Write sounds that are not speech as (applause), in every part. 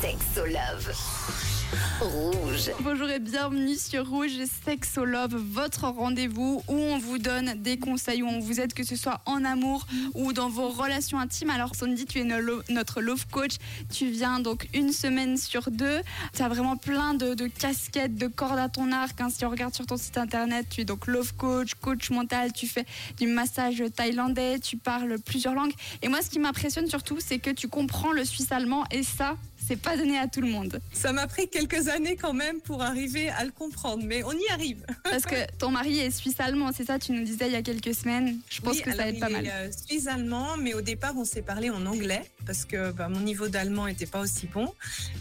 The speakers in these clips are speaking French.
Sexo Love. Rouge. Bonjour et bienvenue sur Rouge Sexo Love, votre rendez-vous où on vous donne des conseils, où on vous aide, que ce soit en amour ou dans vos relations intimes. Alors, Sandy, tu es no- notre love coach. Tu viens donc une semaine sur deux. Tu as vraiment plein de, casquettes, de cordes à ton arc. hein. Si on regarde sur ton site internet, tu es donc love coach, coach mental, tu fais du massage thaïlandais, tu parles plusieurs langues. Et moi, ce qui m'impressionne surtout, c'est que tu comprends le allemand et ça, c'est pas donné à tout le monde. Ça m'a pris quelques années quand même pour arriver à le comprendre, mais on y arrive. (laughs) Parce que ton mari est suisse-allemand, c'est ça, tu nous disais il y a quelques semaines. Je pense Oui, que ça alors aide pas mal. euh, suisse-allemand, mais au départ, on s'est parlé en anglais parce que bah, mon niveau d'allemand n'était pas aussi bon.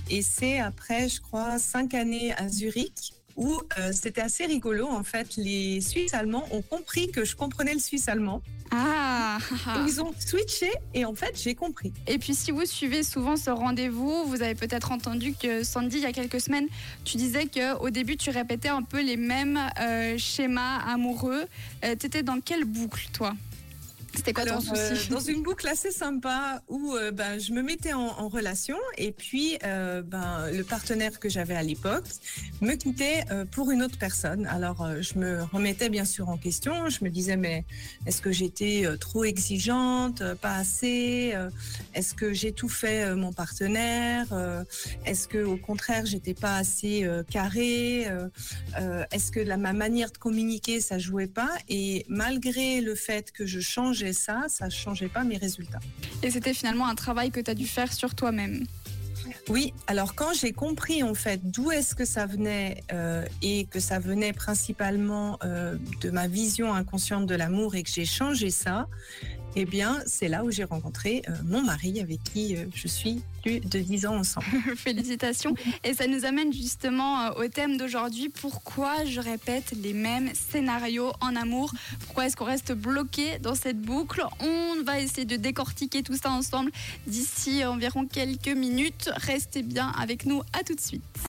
Et c'est après, je crois, cinq années à Zurich où euh, c'était assez rigolo. En fait, les Suisses allemands ont compris que je comprenais le suisse allemand. Ah. Ils ont switché et en fait, j'ai compris. Et puis si vous suivez souvent ce rendez-vous, vous avez peut-être entendu que Sandy, il y a quelques semaines, tu disais qu'au début, tu répétais un peu les mêmes euh, schémas amoureux. tu étais dans quelle boucle, toi? C'était quoi Alors, ton euh, souci dans une boucle assez sympa où euh, ben, je me mettais en, en relation et puis euh, ben, le partenaire que j'avais à l'époque me quittait euh, pour une autre personne. Alors euh, je me remettais bien sûr en question. Je me disais mais est-ce que j'étais euh, trop exigeante, euh, pas assez euh, Est-ce que euh, mon partenaire Euh, Est-ce que au contraire j'étais pas assez euh, carrée Euh, euh, Est-ce que la, ma manière de communiquer ça jouait pas? Et malgré le fait que je changeais ça, ça changeait pas mes résultats. Et c'était finalement un travail que tu as dû faire sur toi-même. Oui, alors quand j'ai compris en fait d'où est-ce que ça venait euh, et que ça venait principalement euh, de ma vision inconsciente de l'amour et que j'ai changé ça, eh bien c'est là où j'ai rencontré euh, mon mari avec qui euh, je suis plus de 10 ans ensemble. (laughs) Félicitations. Et ça nous amène justement euh, au thème d'aujourd'hui. Pourquoi je répète les mêmes scénarios en amour? Pourquoi est-ce qu'on reste bloqué dans cette boucle? On va essayer de décortiquer tout ça ensemble d'ici environ quelques minutes. Restez bien avec nous. À tout de suite.